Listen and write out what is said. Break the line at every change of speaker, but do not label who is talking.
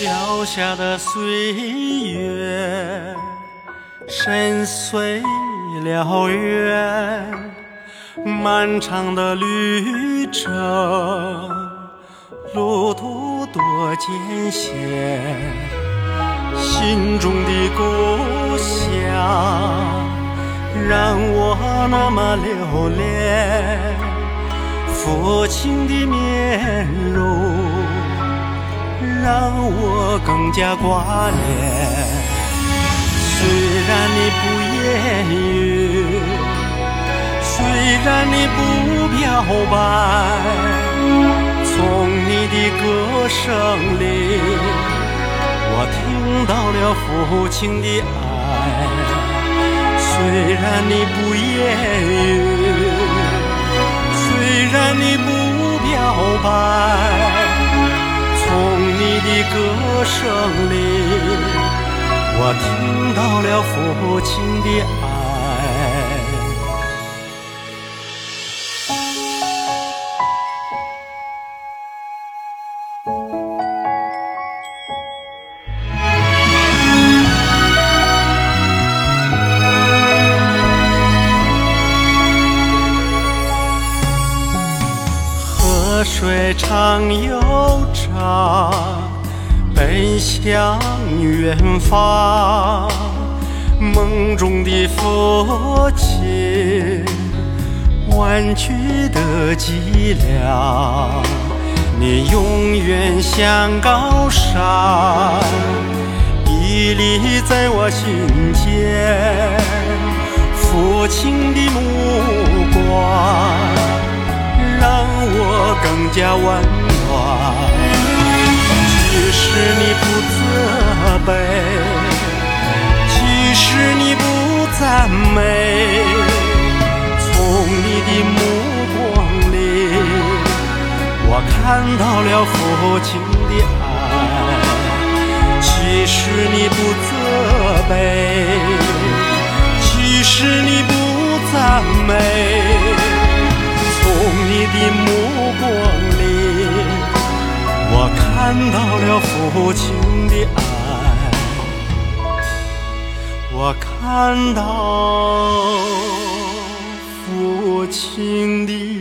脚下的岁月深邃辽远，漫长的旅程，路途多艰险，心中的故乡让我那么留恋，父亲的面容。让我更加挂念。虽然你不言语，虽然你不表白，从你的歌声里，我听到了父亲的爱。虽然你不言语，虽然你不表白。你的歌声里，我听到了父亲的爱。河水长又长，奔向远方。梦中的父亲，弯曲的脊梁，你永远像高山，屹立在我心间。父亲的目光。让我更加温责备，即使你不赞美，从你的目光里，我看到了父亲的爱。其实你不责备，其实你不赞美。从你的目光里，我看到了父亲的爱，我看到父亲的。